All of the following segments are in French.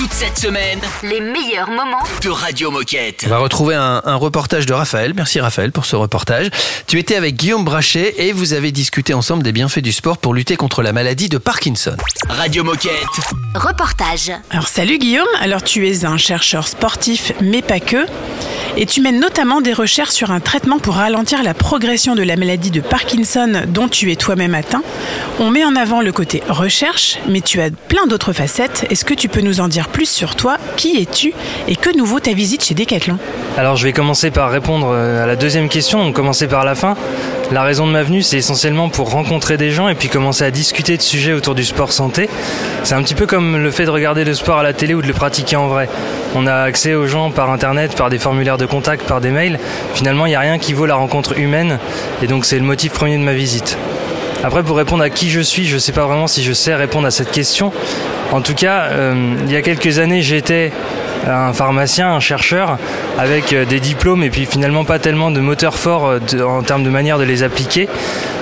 Toute cette semaine, Les meilleurs moments. de Radio Moquette. On va retrouver un, un reportage de Raphaël. Merci Raphaël pour ce reportage. Tu étais avec Guillaume Brachet et vous avez discuté ensemble des bienfaits du sport pour lutter contre la maladie de Parkinson. Radio Moquette. Reportage. Alors salut Guillaume, alors tu es un chercheur sportif mais pas que. Et tu mènes notamment des recherches sur un traitement pour ralentir la progression de la maladie de Parkinson dont tu es toi-même atteint. On met en avant le côté recherche, mais tu as plein d'autres facettes. Est-ce que tu peux nous en dire plus sur toi? Qui es-tu? Et que nouveau ta visite chez Decathlon? Alors je vais commencer par répondre euh, à la deuxième question, donc commencer par la fin. La raison de ma venue, c'est essentiellement pour rencontrer des gens et puis commencer à discuter de sujets autour du sport santé. C'est un petit peu comme le fait de regarder le sport à la télé ou de le pratiquer en vrai. On a accès aux gens par internet, par des formulaires de contact, par des mails. Finalement, il n'y a rien qui vaut la rencontre humaine et donc c'est le motif premier de ma visite. Après, pour répondre à qui je suis, je ne sais pas vraiment si je sais répondre à cette question. En tout cas, euh, il y a quelques années, j'étais un pharmacien, un chercheur, avec euh, des diplômes et puis finalement pas tellement de moteur fort euh, en termes de manière de les appliquer.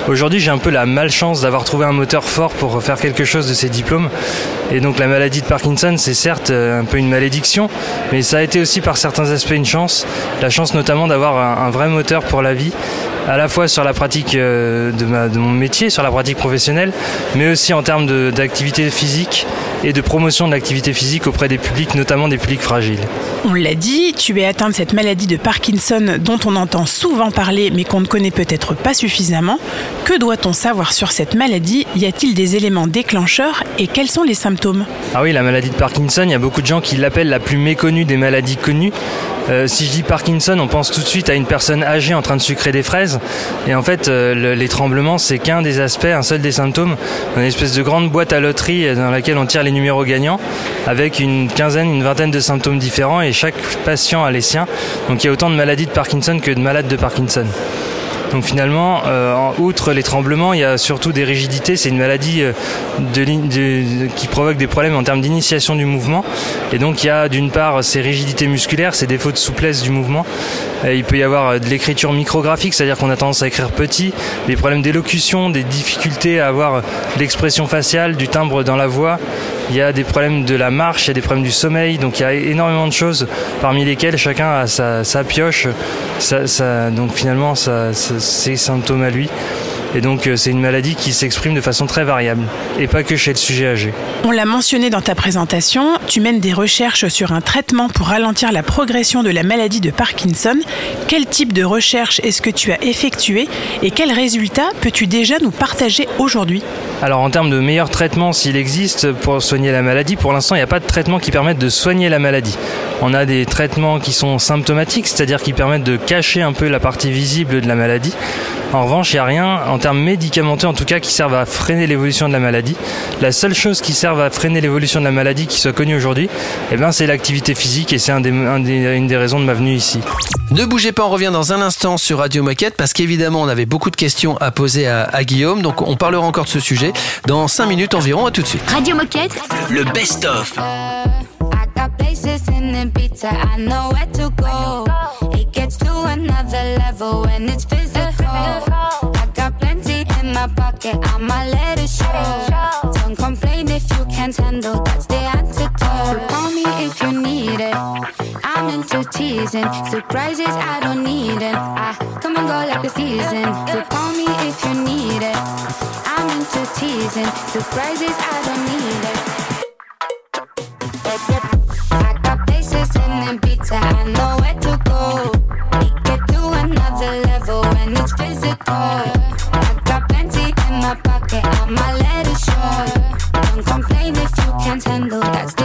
Aujourd'hui, j'ai un peu la malchance d'avoir trouvé un moteur fort pour faire quelque chose de ces diplômes. Et donc la maladie de Parkinson, c'est certes un peu une malédiction, mais ça a été aussi par certains aspects une chance. La chance notamment d'avoir un, vrai moteur pour la vie, à la fois sur la pratique de, ma- de mon métier, sur la pratique professionnelle, mais aussi en termes d'activité physique et de promotion de l'activité physique auprès des publics, notamment des publics fragiles. On l'a dit, tu es atteint de cette maladie de Parkinson dont on entend souvent parler mais qu'on ne connaît peut-être pas suffisamment. Que doit-on savoir sur cette maladie? Y a-t-il des éléments déclencheurs et quels sont les symptômes? Ah oui, la maladie de Parkinson, il y a beaucoup de gens qui l'appellent la plus méconnue des maladies connues. Euh, si je dis Parkinson, on pense tout de suite à une personne âgée en train de sucrer des fraises. Et en fait, euh, le- les tremblements, c'est qu'un des aspects, un seul des symptômes. Une espèce de grande boîte à loterie euh, dans laquelle on tire les numéros gagnants, avec une quinzaine, une vingtaine de symptômes différents, et chaque patient a les siens. Donc il y a autant de maladies de Parkinson que de malades de Parkinson. Donc finalement, euh, outre les tremblements, il y a surtout des rigidités. C'est une maladie euh, qui provoque des problèmes en termes d'initiation du mouvement. Et donc il y a d'une part ces rigidités musculaires, ces défauts de souplesse du mouvement. Il peut y avoir euh, de l'écriture micrographique, c'est-à-dire qu'on a tendance à écrire petit, des problèmes d'élocution, des difficultés à avoir l'expression faciale, du timbre dans la voix. Il y a des problèmes de la marche, il y a des problèmes du sommeil, donc il y a énormément de choses parmi lesquelles chacun a sa, pioche, donc finalement ses symptômes à lui. Et donc euh, c'est une maladie qui s'exprime de façon très variable, et pas que chez le sujet âgé. On l'a mentionné dans ta présentation, tu mènes des recherches sur un traitement pour ralentir la progression de la maladie de Parkinson. Quel type de recherche est-ce que tu as effectué et quels résultats peux-tu déjà nous partager aujourd'hui? Alors en termes de meilleurs traitements s'il existe pour soigner la maladie, pour l'instant il n'y a pas de traitement qui permette de soigner la maladie. On a des traitements qui sont symptomatiques, c'est-à-dire qui permettent de cacher un peu la partie visible de la maladie. En revanche, il n'y a rien en termes médicamenteux en tout cas qui servent à freiner l'évolution de la maladie. La seule chose qui serve à freiner l'évolution de la maladie qui soit connue aujourd'hui, eh ben, c'est l'activité physique et c'est une des raisons de ma venue ici. Ne bougez pas, on revient dans un instant sur Radio Moquette parce qu'évidemment on avait beaucoup de questions à poser à Guillaume, donc on parlera encore de ce sujet dans 5 minutes environ, à tout de suite. Radio Moquette. Le best-of. My pocket, I'ma let it show. Don't complain if you can't handle, that's the antidote. Call me if you need it. I'm into teasing, surprises I don't need it. I come and go like the season. So call me if you need it. I'm into teasing, surprises I don't need it. I got places in Ibiza, I know where to go. We get to another level when it's physical. I got plenty in my pocket, I'ma Nintendo. That's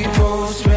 post.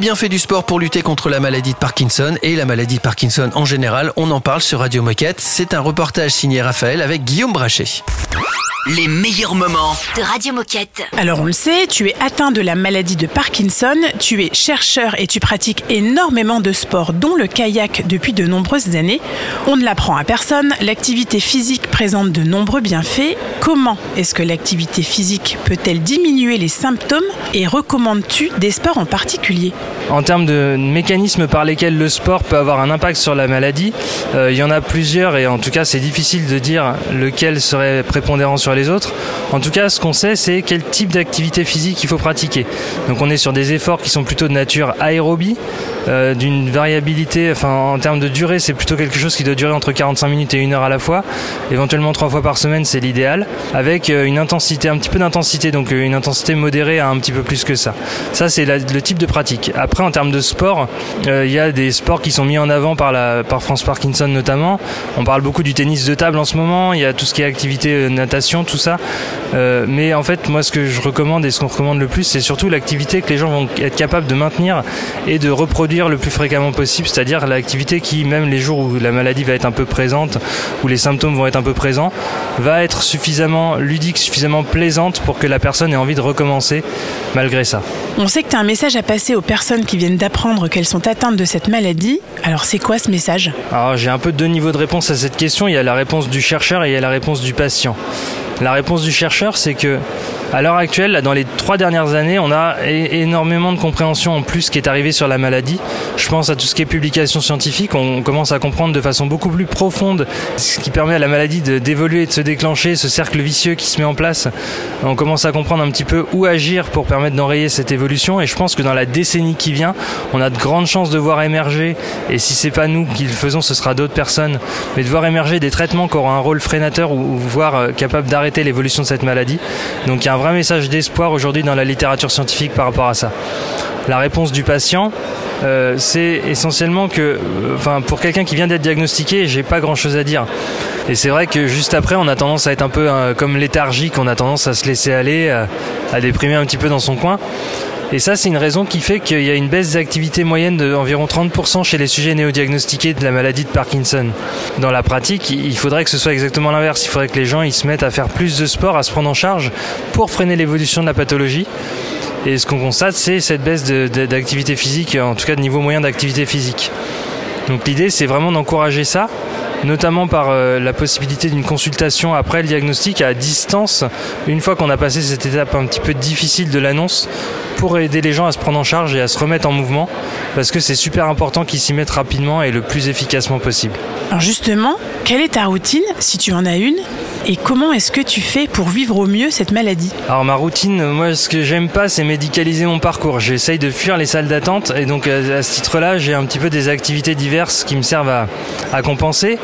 Bienfaits du sport pour lutter contre la maladie de Parkinson et la maladie de Parkinson en général, on en parle sur Radio Moquette. C'est un reportage signé Raphaël avec Guillaume Brachet. Les meilleurs moments. De Radio Moquette. Alors on le sait, tu es atteint de la maladie de Parkinson, tu es chercheur et tu pratiques énormément de sports, dont le kayak depuis de nombreuses années. On ne l'apprend à personne, l'activité physique présente de nombreux bienfaits. Comment est-ce que l'activité physique peut-elle diminuer les symptômes et recommandes-tu des sports en particulier? En termes de mécanismes par lesquels le sport peut avoir un impact sur la maladie, euh, il y en a plusieurs et en tout cas c'est difficile de dire lequel serait prépondérant sur les autres. En tout cas, ce qu'on sait, c'est quel type d'activité physique il faut pratiquer. Donc on est sur des efforts qui sont plutôt de nature aérobie, euh, d'une variabilité, enfin en termes de durée, c'est plutôt quelque chose qui doit durer entre 45 minutes et une heure à la fois. Éventuellement trois fois par semaine, c'est l'idéal, avec euh, une intensité, un petit peu d'intensité, donc euh, une intensité modérée à un petit peu plus que ça. Ça, c'est le type de pratique. Après, en termes de sport, il y a des sports qui sont mis en avant par, la, par France Parkinson notamment. On parle beaucoup du tennis de table en ce moment, il y a tout ce qui est activité natation, tout ça. Mais en fait, moi, ce que je recommande et ce qu'on recommande le plus, c'est surtout l'activité que les gens vont être capables de maintenir et de reproduire le plus fréquemment possible, c'est-à-dire l'activité qui, même les jours où la maladie va être un peu présente, où les symptômes vont être un peu présents, va être suffisamment ludique, suffisamment plaisante pour que la personne ait envie de recommencer malgré ça. On sait que tu as un message à passer aux personnes qui viennent d'apprendre qu'elles sont atteintes de cette maladie. Alors c'est quoi ce message? Alors j'ai un peu deux niveaux de réponse à cette question. Il y a la réponse du chercheur et il y a la réponse du patient. La réponse du chercheur, c'est que à l'heure actuelle, dans les trois dernières années, on a énormément de compréhension en plus qui est arrivée sur la maladie. Je pense à tout ce qui est publication scientifique. On commence à comprendre de façon beaucoup plus profonde ce qui permet à la maladie de- d'évoluer et de se déclencher, ce cercle vicieux qui se met en place. On commence à comprendre un petit peu où agir pour permettre d'enrayer cette évolution. Et je pense que dans la décennie qui vient, on a de grandes chances de voir émerger, et si c'est pas nous qui le faisons, ce sera d'autres personnes, mais de voir émerger des traitements qui auront un rôle freinateur ou, voire euh, capable d'arrêter l'évolution de cette maladie. Donc vrai message d'espoir aujourd'hui dans la littérature scientifique par rapport à ça. La réponse du patient, euh, c'est essentiellement que, euh, enfin, pour quelqu'un qui vient d'être diagnostiqué, j'ai pas grand chose à dire. Et c'est vrai que juste après, on a tendance à être un peu euh, comme léthargique, on a tendance à se laisser aller, à déprimer un petit peu dans son coin. Et ça, c'est une raison qui fait qu'il y a une baisse d'activité moyenne d'environ 30% chez les sujets néodiagnostiqués de la maladie de Parkinson. Dans la pratique, il faudrait que ce soit exactement l'inverse. Il faudrait que les gens se mettent à faire plus de sport, à se prendre en charge pour freiner l'évolution de la pathologie. Et ce qu'on constate, c'est cette baisse d'activité physique, en tout cas de niveau moyen d'activité physique. Donc l'idée, c'est vraiment d'encourager ça, notamment par euh, la possibilité d'une consultation après le diagnostic à distance, une fois qu'on a passé cette étape un petit peu difficile de l'annonce, pour aider les gens à se prendre en charge et à se remettre en mouvement, parce que c'est super important qu'ils s'y mettent rapidement et le plus efficacement possible. Alors justement, quelle est ta routine, si tu en as une, et comment est-ce que tu fais pour vivre au mieux cette maladie? Alors ma routine, moi ce que j'aime pas c'est médicaliser mon parcours. J'essaye de fuir les salles d'attente et donc à, ce titre-là j'ai un petit peu des activités diverses qui me servent à, à compenser.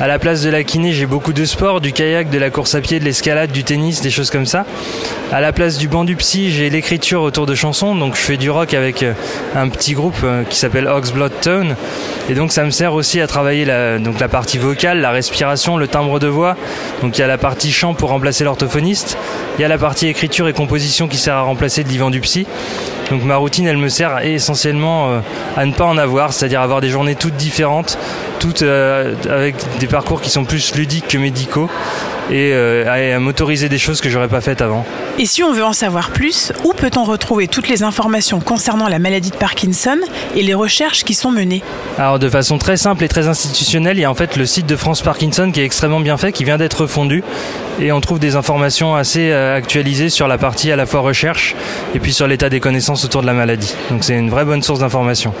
À la place de la kiné j'ai beaucoup de sport, du kayak, de la course à pied, de l'escalade, du tennis, des choses comme ça. À la place du banc du psy j'ai l'écriture autour de chansons, donc je fais du rock avec euh, un petit groupe euh, qui s'appelle Oxblood Tone. Et donc ça me sert aussi à travailler la, donc la partie vocale, la respiration, le timbre de voix. Donc il y a la partie chant pour remplacer l'orthophoniste. Il y a la partie écriture et composition qui sert à remplacer le divan du psy. Donc ma routine, elle me sert essentiellement euh, à ne pas en avoir, c'est-à-dire avoir des journées toutes différentes, toutes avec des parcours qui sont plus ludiques que médicaux et euh, à, à m'autoriser des choses que j'aurais pas faites avant. Et si on veut en savoir plus, où peut-on retrouver toutes les informations concernant la maladie de Parkinson et les recherches qui sont menées? Alors de façon très simple et très institutionnelle, il y a en fait le site de France Parkinson qui est extrêmement bien fait, qui vient d'être refondu et on trouve des informations assez euh, actualisées sur la partie à la fois recherche et puis sur l'état des connaissances autour de la maladie. Donc c'est une vraie bonne source d'information.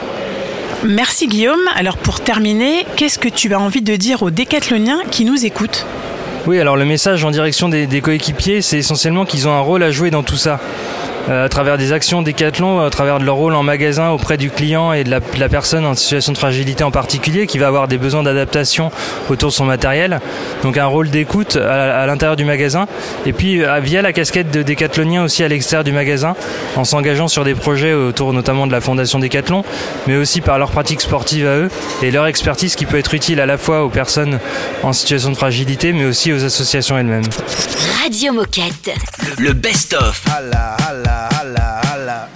Merci Guillaume. Alors pour terminer, qu'est-ce que tu as envie de dire aux décathloniens qui nous écoutent? Oui, alors le message en direction des, des coéquipiers, c'est essentiellement qu'ils ont un rôle à jouer dans tout ça. Euh, à travers des actions décathlon, à travers de leur rôle en magasin auprès du client et de la, de la personne en situation de fragilité en particulier, qui va avoir des besoins d'adaptation autour de son matériel. Donc un rôle d'écoute à, à l'intérieur du magasin. Et puis euh, via la casquette de décathlonien aussi à l'extérieur du magasin, en s'engageant sur des projets autour notamment de la fondation Décathlon, mais aussi par leur pratique sportive à eux et leur expertise qui peut être utile à la fois aux personnes en situation de fragilité, mais aussi aux associations elles-mêmes. Radio Moquette. Le best-of. Holla, holla,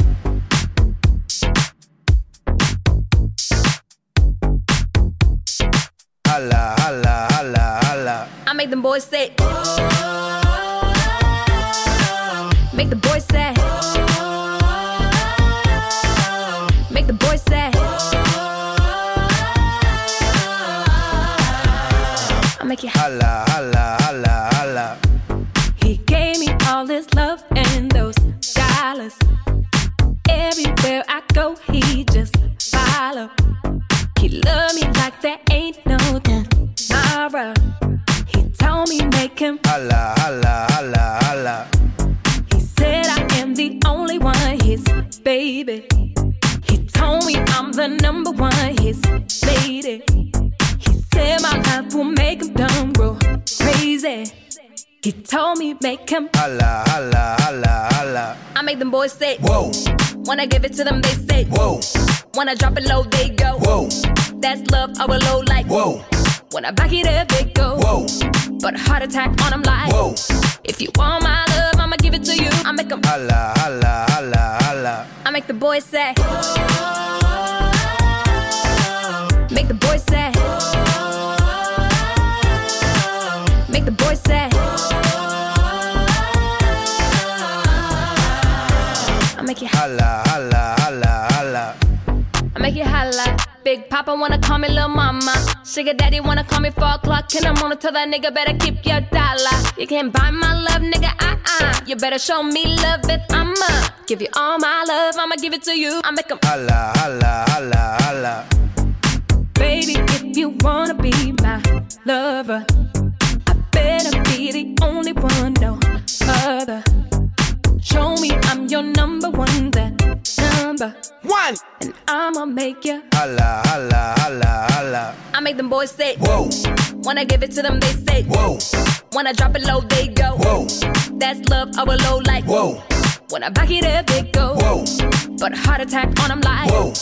holla, holla. jala, jala. I make them boys say. Oh. Make the boys say. Oh. Make the boys say. Oh. I make you holla. I go, he just follow. He love me like there ain't no tomorrow. He told me make him holla, holla, holla, holla. He said I am the only one, his baby. He told me I'm the number one, his lady. He said my life will make him dumb, bro, crazy. He told me make him holla, holla, holla, holla. I make them boys say, Whoa. When I give it to them, they say, Whoa. When I drop it low, they go, Whoa. That's love, I will low like, Whoa. When I back it up, they go, Whoa. But a heart attack on them like, Whoa. If you want my love, I'ma give it to you. I make them holla, holla, holla, holla. I make the boys say, Whoa. Make the boys say, Whoa. Make the boys say, make you holla, holla, holla, holla. I make you holla. Big Papa wanna call me little mama. Sugar Daddy wanna call me four o'clock. And I'm gonna tell that nigga better keep your dollar. You can't buy my love, nigga. Uh uh. You better show me love if I'ma give you all my love. I'ma give it to you. I make 'em holla, holla, holla, holla. Baby, if you wanna be my lover, I better be the only one, no other. Show me I'm your number one, that number one, and I'ma make you holla, holla, holla, holla. I make them boys say, Whoa. When I give it to them, they say, Whoa. When I drop it low, they go, Whoa. That's love, I will low like, Whoa. When I back it up, they go, Whoa. But a heart attack on them like, Whoa.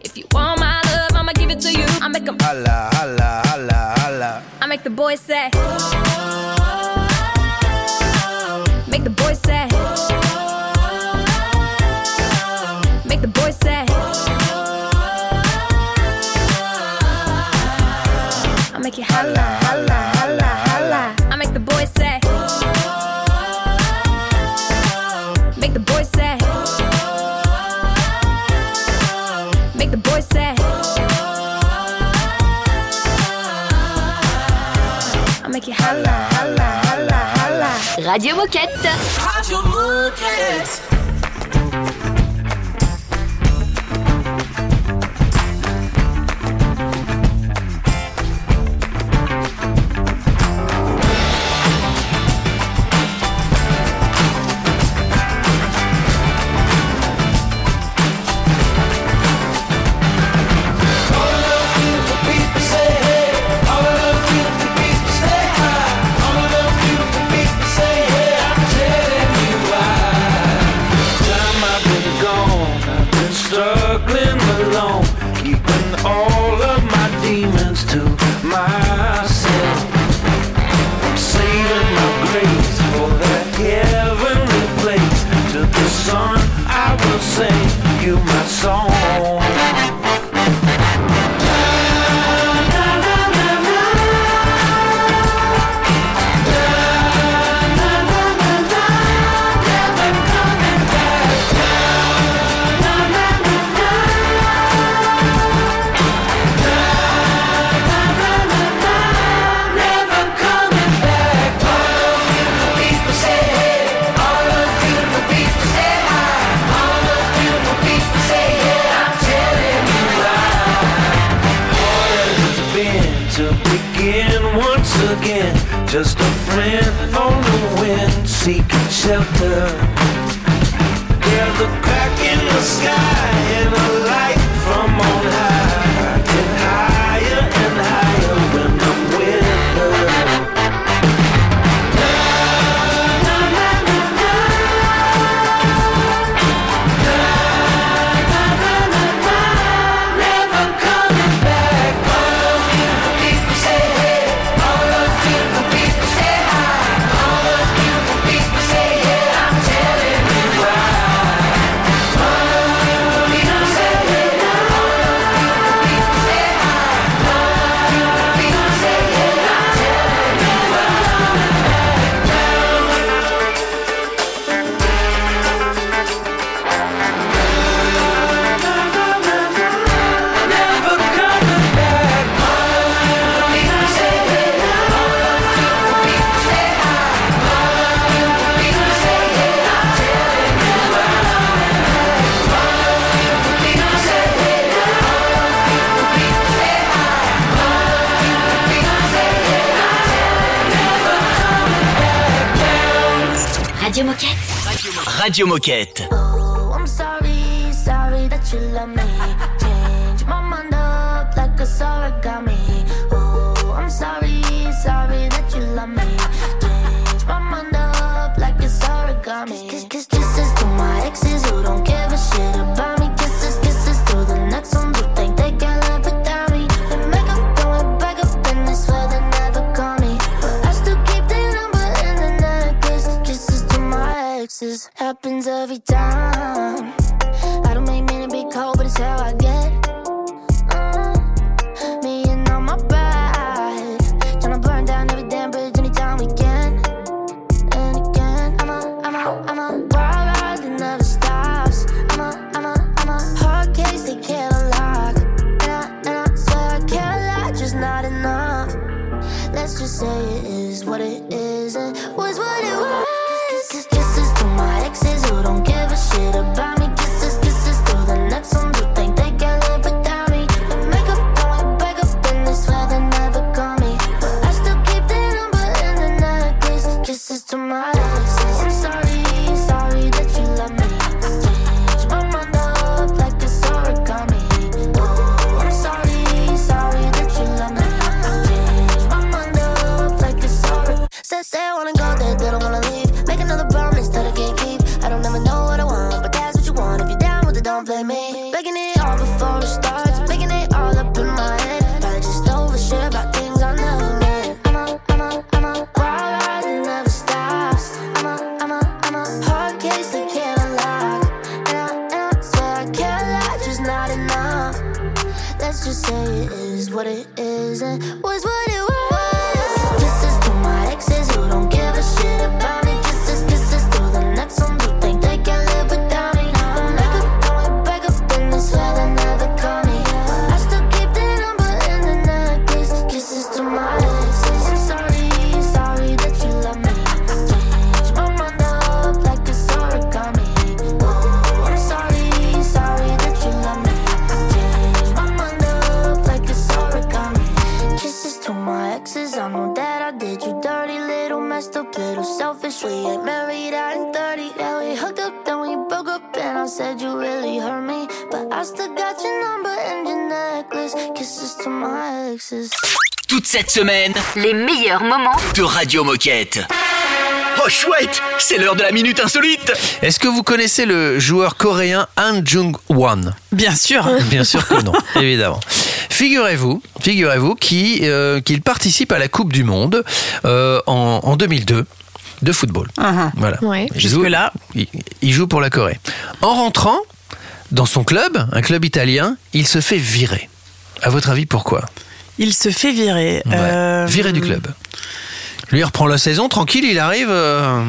If you want my love, I'ma give it to you. I make them holla, holla, holla, holla. I make the boys say, Make the boys say, Make the boys say, I Radio Moquette. Radio Moquette. Radio Moquette. Semaine Les meilleurs moments de Radio Moquette. Oh chouette, c'est l'heure de la minute insolite. Est-ce que vous connaissez le joueur coréen Han Jung-won Bien sûr. Bien sûr que non, évidemment. Figurez-vous, figurez-vous qu'il euh, qu'il participe à la Coupe du Monde euh, en, en 2002 de football. Uh-huh. Voilà. Ouais. Il joue- Jusque-là. il, il joue pour la Corée. En rentrant dans son club, un club italien, il se fait virer. À votre avis, pourquoi? Il se fait virer. Ouais. Euh, Viré du club. Lui il reprend la saison tranquille, il arrive. euh,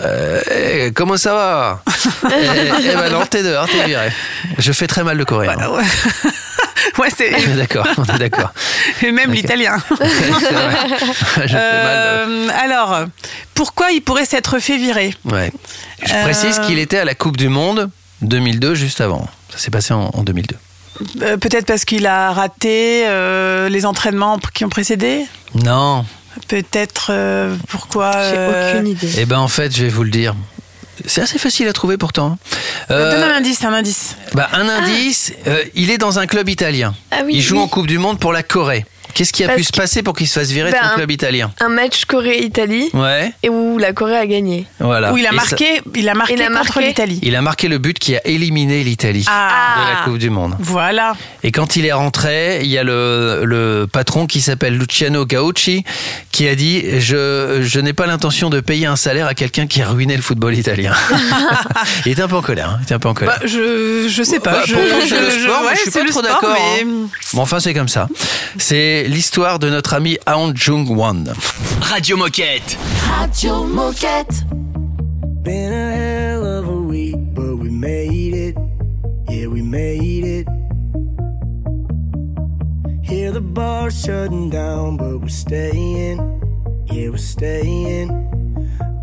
euh, eh, comment ça va eh, eh ben non, t'es dehors, t'es viré. Je fais très mal le coréen. Bah, ouais. ouais, c'est. D'accord, on est d'accord. Et même l'italien. C'est vrai. Je fais mal. Euh, alors, pourquoi il pourrait s'être fait virer Ouais. Je Euh, précise qu'il était à la Coupe du Monde 2002, juste avant. Ça s'est passé en, en 2002. Euh, Peut-être parce qu'il a raté euh, les entraînements qui ont précédé? Non. Peut-être euh, pourquoi J'ai aucune idée. Eh ben en fait, je vais vous le dire. C'est assez facile à trouver pourtant. Euh, Donne un indice, un indice. bah, un indice, euh, il est dans un club italien. Ah oui, il joue oui. en Coupe du Monde pour la Corée. Qu'est-ce qui a Parce pu se passer pour qu'il se fasse virer de Ben, son club italien Un match Corée-Italie Ouais, et où la Corée a gagné. voilà. Où il a Et ça- marqué, il a marqué Il a contre l'Italie. il a marqué le but qui a éliminé l'Italie Ah. de la Coupe du Monde. Voilà. Et quand il est rentré, il y a le, le patron qui s'appelle Luciano Gaucci qui a dit je, je n'ai pas l'intention de payer un salaire à quelqu'un qui a ruiné le football italien. il était un peu en colère. hein, Il était un peu en colère. Bah, je, je sais pas. Bah, je, je- le je- sport, moi, ouais, je suis pas trop d'accord, mais- hein. Bon, enfin, c'est comme ça. C'est l'histoire de notre ami Aung Jung-won. Radio Moquette. Radio Moquette. Been a hell of a week, but we made it. Yeah, we made it. Hear the bar shutting down, but we're staying. Yeah, we're staying.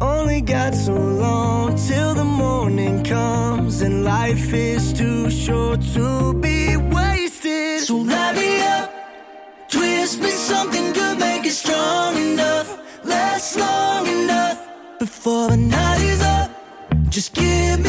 Only got so long till the morning comes, and life is too short to be wasted. So light me up, for the night is up. Just give me.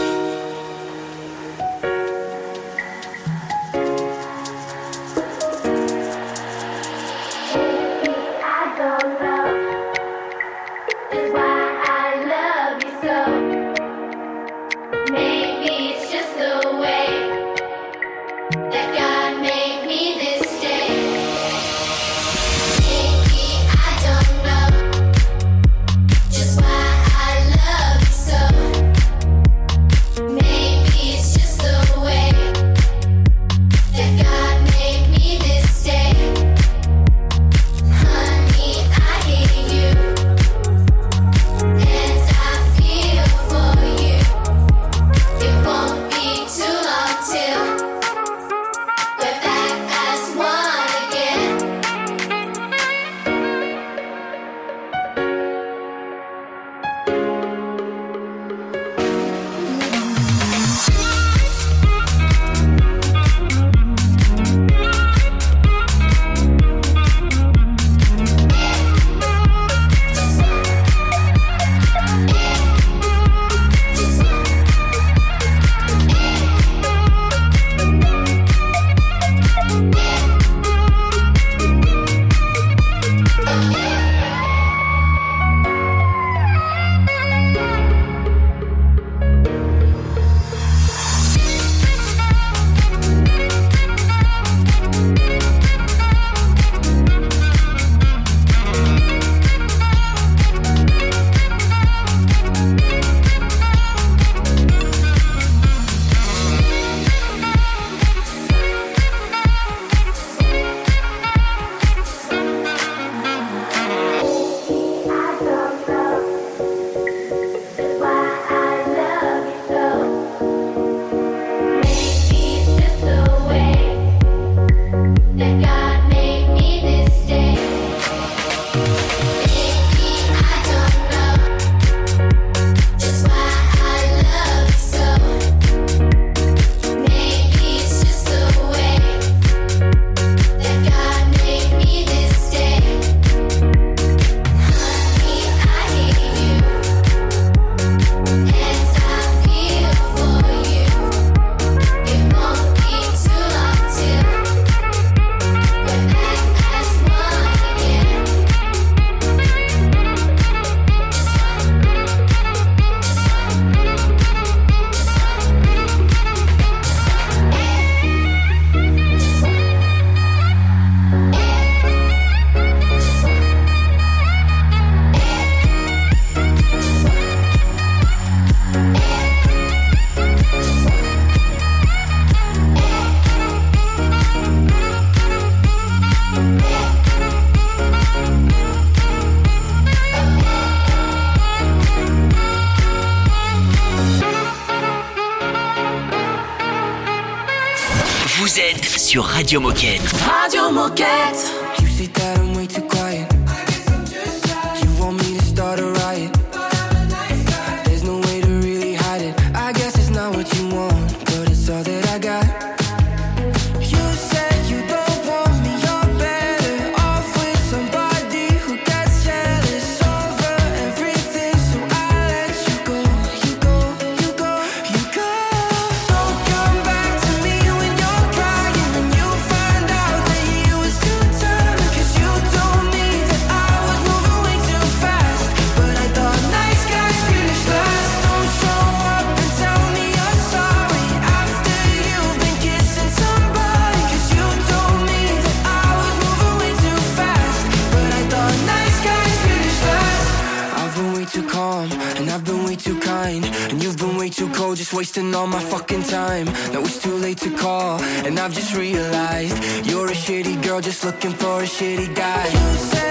I've just realized you're a shitty girl just looking for a shitty guy.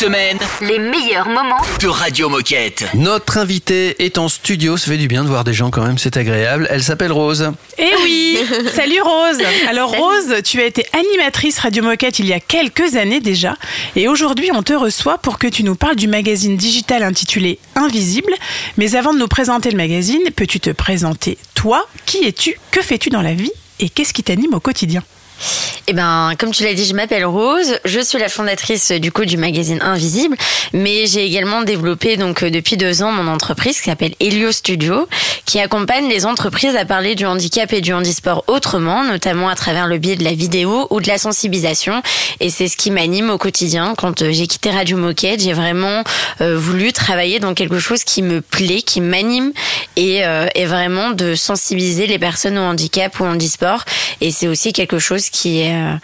Semaine Les meilleurs moments de Radio Moquette. Notre invitée est en studio, ça fait du bien de voir des gens quand même, c'est agréable. Elle s'appelle Rose. Eh oui Salut Rose Alors Rose, tu as été animatrice Radio Moquette il y a quelques années déjà et aujourd'hui on te reçoit pour que tu nous parles du magazine digital intitulé Invisible. Mais avant de nous présenter le magazine, peux-tu te présenter toi? Qui es-tu? Que fais-tu dans la vie? Et qu'est-ce qui t'anime au quotidien? Eh ben, comme tu l'as dit, je m'appelle Rose. Je suis la fondatrice du coup du magazine Invisible, mais j'ai également développé donc euh, depuis deux ans mon entreprise qui s'appelle Helio Studio, qui accompagne les entreprises à parler du handicap et du handisport autrement, notamment à travers le biais de la vidéo ou de la sensibilisation. Et c'est ce qui m'anime au quotidien. Quand euh, j'ai quitté Radio Moquette, j'ai vraiment euh, voulu travailler dans quelque chose qui me plaît, qui m'anime et, euh, vraiment de sensibiliser les personnes au handicap ou au handisport. Et c'est aussi quelque chose qui est euh,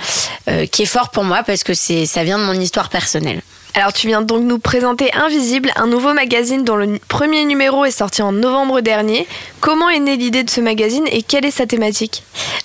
euh, qui est fort pour moi parce que c'est ça vient de mon histoire personnelle. Alors tu viens donc nous présenter Invisible, un nouveau magazine dont le premier numéro est sorti en novembre dernier. Comment est née l'idée de ce magazine et quelle est sa thématique?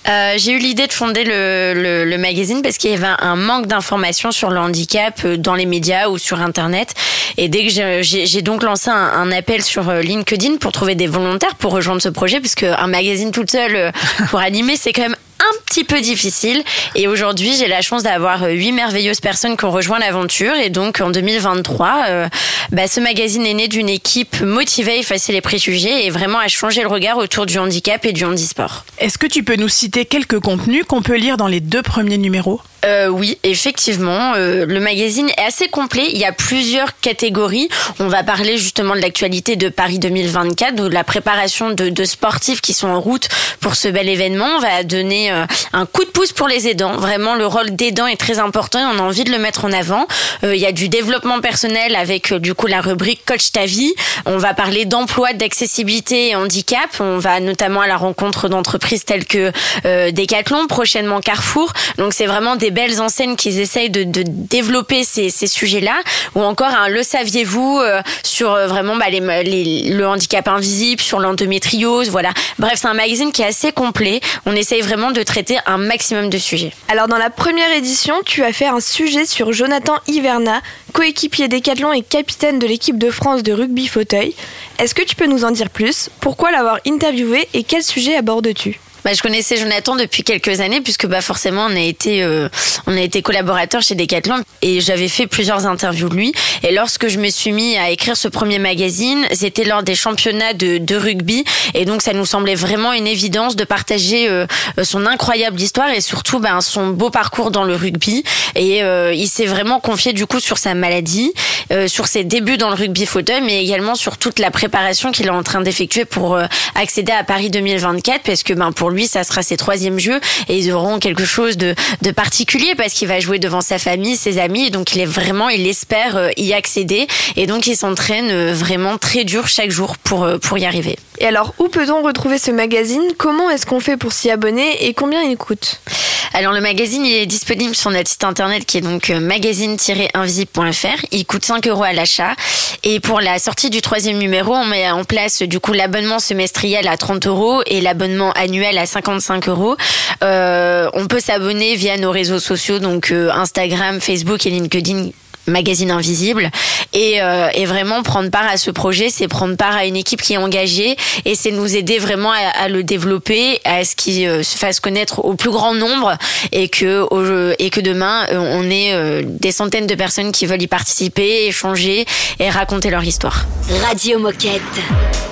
Euh, j'ai eu l'idée de fonder le, le, le magazine parce qu'il y avait un manque d'informations sur le handicap dans les médias ou sur Internet. Et dès que j'ai- j'ai j'ai donc lancé un, un appel sur LinkedIn pour trouver des volontaires pour rejoindre ce projet, parce qu'un magazine toute seule pour animer, c'est quand même un petit peu difficile. Et aujourd'hui, j'ai la chance d'avoir euh, huit merveilleuses personnes qui ont rejoint l'aventure. Et donc, en 2023, euh, bah, ce magazine est né d'une équipe motivée à effacer les préjugés et vraiment à changer le regard autour du handicap et du handisport. Est-ce que tu peux nous citer quelques contenus qu'on peut lire dans les deux premiers numéros? Euh, oui, effectivement, euh, le magazine est assez complet. Il y a plusieurs catégories. On va parler justement de l'actualité de Paris 2024, de la préparation de, de sportifs qui sont en route pour ce bel événement. On va donner euh, un coup de pouce pour les aidants. Vraiment, le rôle d'aidant est très important et on a envie de le mettre en avant. Euh, il y a du développement personnel avec euh, du coup la rubrique Coach ta vie. On va parler d'emploi, d'accessibilité et handicap. On va notamment à la rencontre d'entreprises telles que Decathlon, prochainement Carrefour. Donc c'est vraiment des belles enseignes qui essayent de, développer ces, sujets-là, ou encore un Le saviez-vous euh, sur euh, vraiment bah, les, le handicap invisible, sur l'endométriose, voilà. Bref, c'est un magazine qui est assez complet. On essaye vraiment de traiter un maximum de sujets. Alors dans la première édition, tu as fait un sujet sur Jonathan Hiverna, coéquipier Décathlon et capitaine de l'équipe de France de rugby fauteuil. Est-ce que tu peux nous en dire plus? Pourquoi l'avoir interviewé et quel sujet abordes-tu? Bah, je connaissais Jonathan depuis quelques années puisque bah forcément on a été euh, on a été collaborateurs chez Decathlon et j'avais fait plusieurs interviews de lui. Et lorsque je me suis mis à écrire ce premier magazine c'était lors des championnats de, de rugby et donc ça nous semblait vraiment une évidence de partager euh, son incroyable histoire et surtout ben son beau parcours dans le rugby. Et euh, il s'est vraiment confié du coup sur sa maladie euh, sur ses débuts dans le rugby fauteuil mais également sur toute la préparation qu'il est en train d'effectuer pour euh, accéder à Paris 2024 parce que ben pour lui ça sera ses troisième jeux et ils auront quelque chose de, de particulier parce qu'il va jouer devant sa famille, ses amis. Et donc il est vraiment il espère euh, y accéder. Et donc il s'entraîne euh, vraiment très dur chaque jour pour euh, pour y arriver. Et alors, où peut-on retrouver ce magazine? Comment est-ce qu'on fait pour s'y abonner et combien il coûte? Alors le magazine il est disponible sur notre site internet qui est donc euh, magazine-invisible.fr. Il coûte 5 euros à l'achat. Et pour la sortie du troisième numéro, on met en place du coup l'abonnement semestriel à 30 euros et l'abonnement annuel à 55 euros. Euh, on peut s'abonner via nos réseaux sociaux, donc euh, Instagram, Facebook et LinkedIn magazine invisible et, euh, et vraiment prendre part à ce projet c'est prendre part à une équipe qui est engagée et c'est nous aider vraiment à, le développer à ce qu'il euh, se fasse connaître au plus grand nombre et que et que demain euh, on ait des centaines de personnes qui veulent y participer échanger et raconter leur histoire Radio Moquette.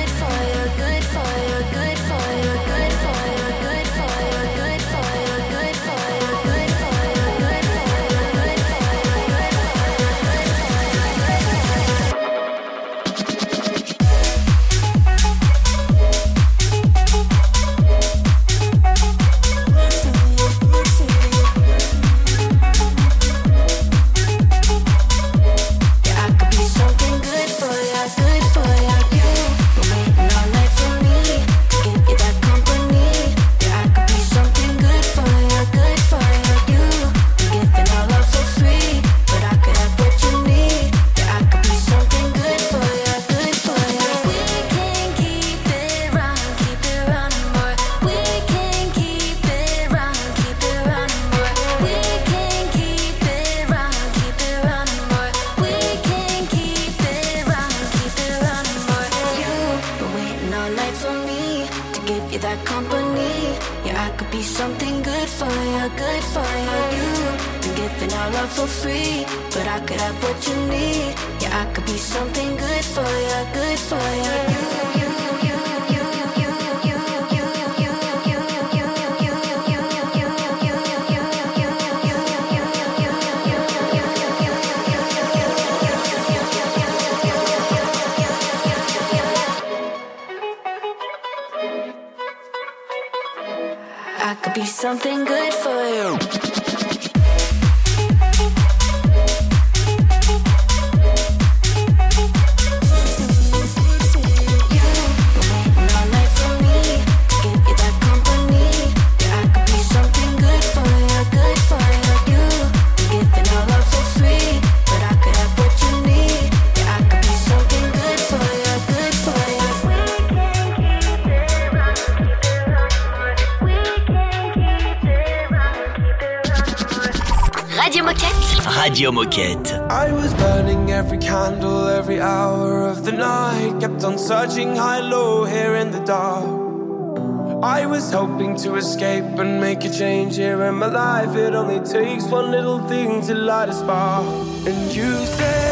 searching high, low, here in the dark. I was hoping to escape and make a change here in my life. It only takes one little thing to light a spark. And you said,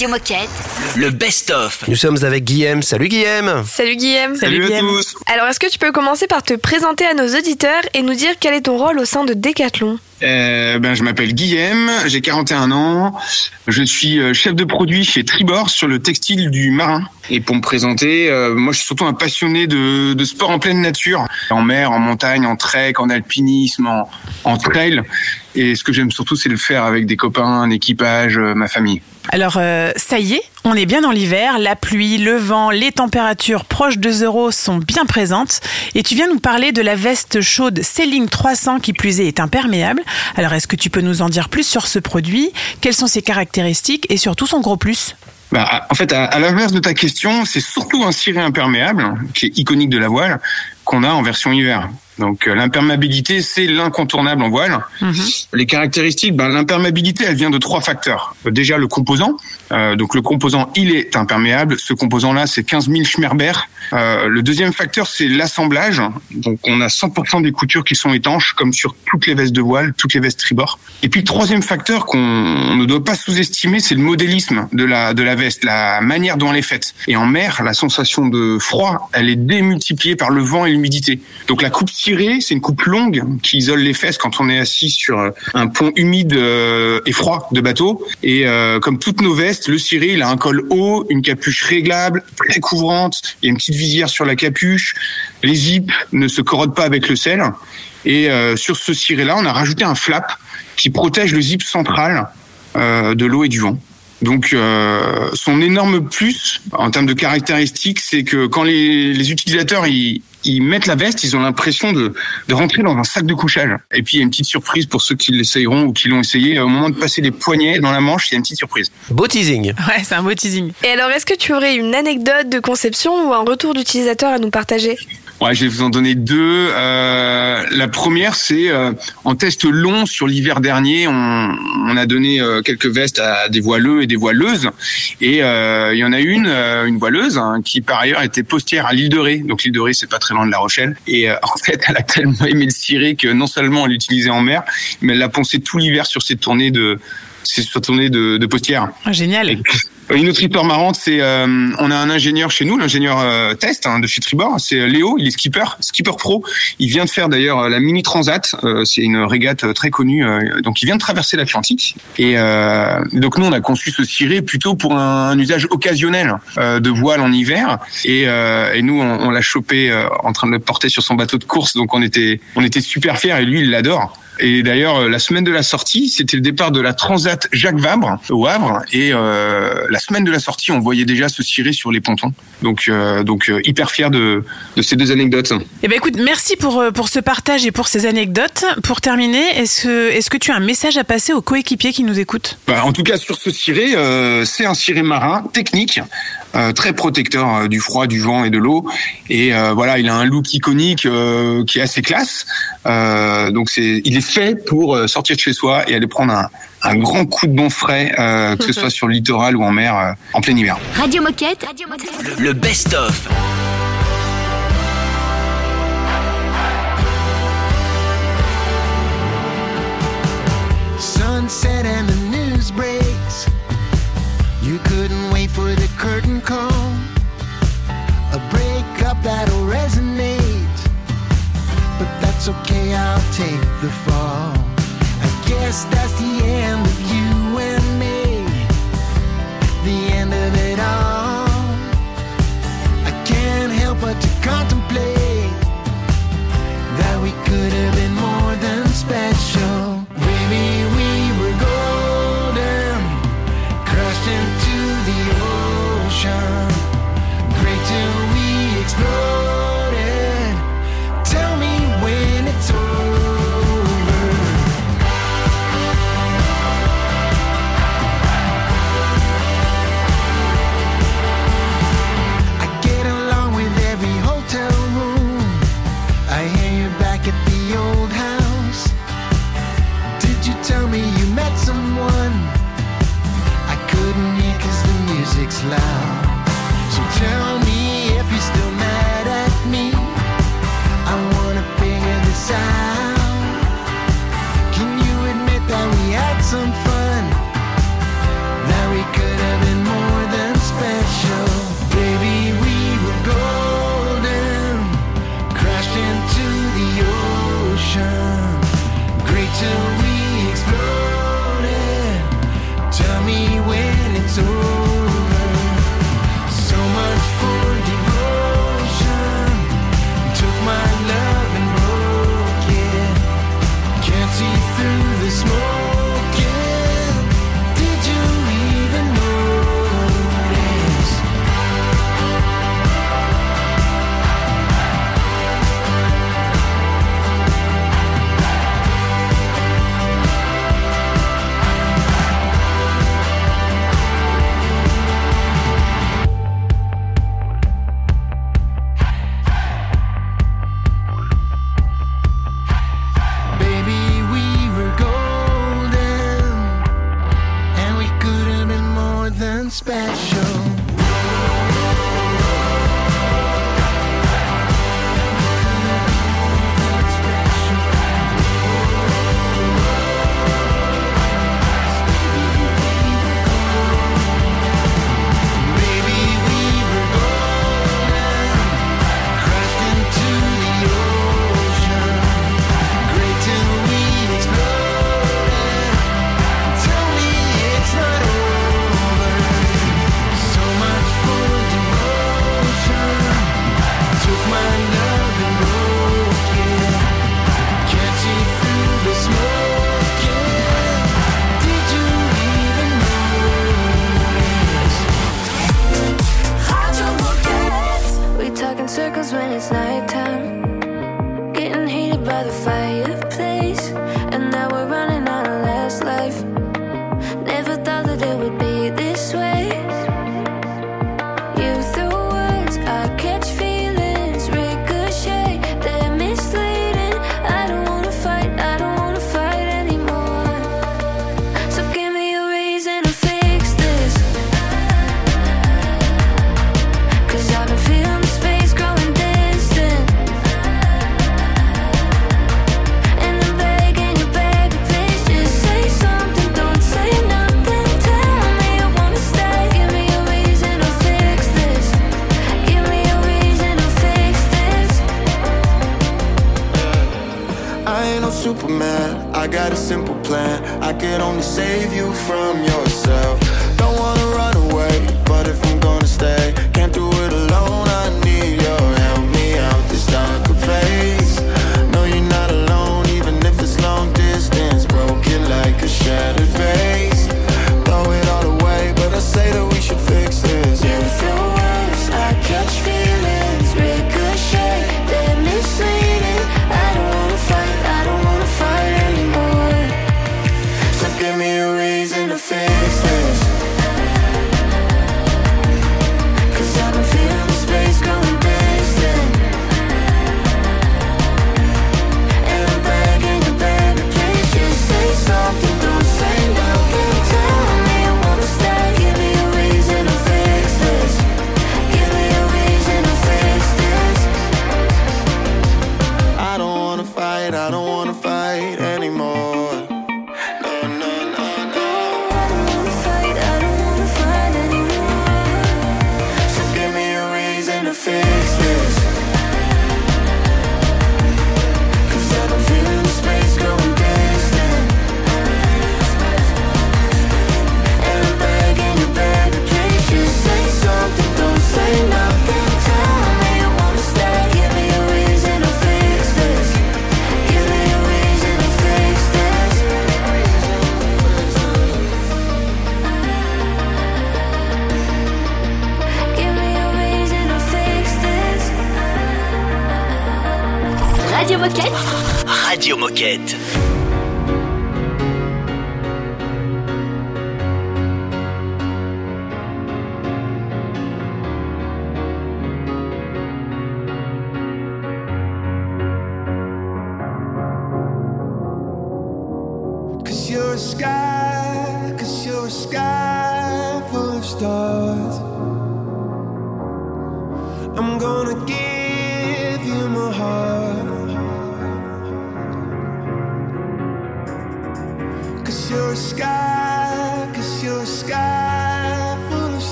Radio Moquette. Le best-of. Nous sommes avec Guillaume. Salut Guillaume. Salut Guillaume. Salut Salut à Guillaume. tous. Alors, est-ce que tu peux commencer par te présenter à nos auditeurs et nous dire quel est ton rôle au sein de Decathlon? Euh, ben, je m'appelle Guillaume, j'ai 41 ans. Je suis euh, chef de produit chez Tribord sur le textile du marin. Et pour me présenter, euh, moi je suis surtout un passionné de, de sport en pleine nature, en mer, en montagne, en trek, en alpinisme, en, en trail. Et ce que j'aime surtout, c'est le faire avec des copains, un équipage, ma famille. Alors, euh, ça y est, on est bien dans l'hiver. La pluie, le vent, les températures proches de zéro sont bien présentes. Et tu viens nous parler de la veste chaude Céline 300 qui plus est est imperméable. Alors, est-ce que tu peux nous en dire plus sur ce produit? Quelles sont ses caractéristiques et surtout son gros plus? Bah, en fait, à, à l'inverse de ta question, c'est surtout un ciré imperméable, qui est iconique de la voile, qu'on a en version hiver. Donc euh, l'imperméabilité, c'est l'incontournable en voile. Les caractéristiques, ben, l'imperméabilité, elle vient de trois facteurs. Euh, Déjà le composant. Euh, donc le composant, il est imperméable. Ce composant-là, c'est 15 000 Schmerber. Euh, le deuxième facteur, c'est l'assemblage. Donc on a 100% des coutures qui sont étanches, comme sur toutes les vestes de voile, toutes les vestes tribord. Et puis le troisième facteur qu'on on ne doit pas sous-estimer, c'est le modélisme de la de la veste, la manière dont elle est faite. Et en mer, la sensation de froid, elle est démultipliée par le vent et l'humidité. Donc la coupe c'est une coupe longue qui isole les fesses quand on est assis sur euh, un pont humide euh, et froid de bateau. Et euh, comme toutes nos vestes, le ciré, il a un col haut, une capuche réglable, très couvrante. Il y a une petite visière sur la capuche. Les zips ne se corrodent pas avec le sel. Et sur ce ciré-là, on a rajouté un flap qui protège le zip central de l'eau et du vent. Donc, son énorme plus en termes de caractéristiques, c'est que quand les, les utilisateurs ils, ils mettent la veste, ils ont l'impression de, de rentrer dans un sac de couchage. Et puis, il y a une petite surprise pour ceux qui l'essayeront ou qui l'ont essayé. Au moment de passer les poignets dans la manche, il y a une petite surprise. Beau teasing. Ouais, c'est un beau teasing. Et alors, est-ce que tu aurais une anecdote de conception ou un retour d'utilisateur à nous partager? Ouais, je vais vous en donner deux. Euh, la première, c'est euh, en test long sur l'hiver dernier, on, on a donné euh, quelques vestes à des voileux et des voileuses, et euh, il y en a une, euh, une voileuse, hein, qui par ailleurs était postière à l'île de Ré. Donc l'île de Ré, c'est pas très loin de La Rochelle. Et euh, en fait, elle a tellement aimé le ciré que non seulement elle l'utilisait en mer, mais elle l'a poncé tout l'hiver sur ses tournées de ses tournées de, de postière. Ah, génial. Une autre histoire marrante, c'est euh, on a un ingénieur chez nous, l'ingénieur euh, test hein, de chez Tribord, c'est Léo, il est skipper, skipper pro. Il vient de faire d'ailleurs la mini transat, euh, c'est une régate euh, très connue. euh, donc il vient de traverser l'Atlantique. Et euh, donc nous on a conçu ce ciré plutôt pour un, usage occasionnel euh, de voile en hiver. Et, euh, et nous on, on l'a chopé euh, en train de le porter sur son bateau de course, donc on était on était super fiers et lui il l'adore. Et d'ailleurs, euh, la semaine de la sortie, c'était le départ de la Transat Jacques Vabre au Havre. Et euh, la semaine de la sortie, on voyait déjà se cirer sur les pontons. Donc, euh, donc hyper fier de, de ces deux anecdotes. Eh ben écoute, merci pour, pour ce partage et pour ces anecdotes. Pour terminer, est-ce que, est-ce que tu as un message à passer aux coéquipiers qui nous écoutent? Bah, en tout cas, sur ce ciré, euh, c'est un ciré marin technique. Euh, très protecteur euh, du froid, du vent et de l'eau. Et euh, voilà, il a un look iconique euh, qui est assez classe. Euh, donc c'est, il est fait pour sortir de chez soi et aller prendre un, un grand coup de bon frais, euh, que ce soit sur le littoral ou en mer, euh, en plein hiver. Radio Moquette. Le best-of. Sunset and the That's okay, I'll take the fall. I guess that's the end of you and me. The end of it all. I can't help but to contemplate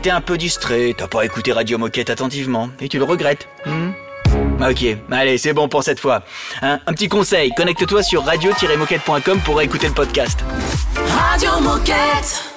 T'étais un peu distrait, t'as pas écouté Radio Moquette attentivement, et tu le regrettes. hmm Ok, allez, c'est bon pour cette fois. Hein, un petit conseil, connecte-toi sur radio-moquette.com pour écouter le podcast. Radio Moquette.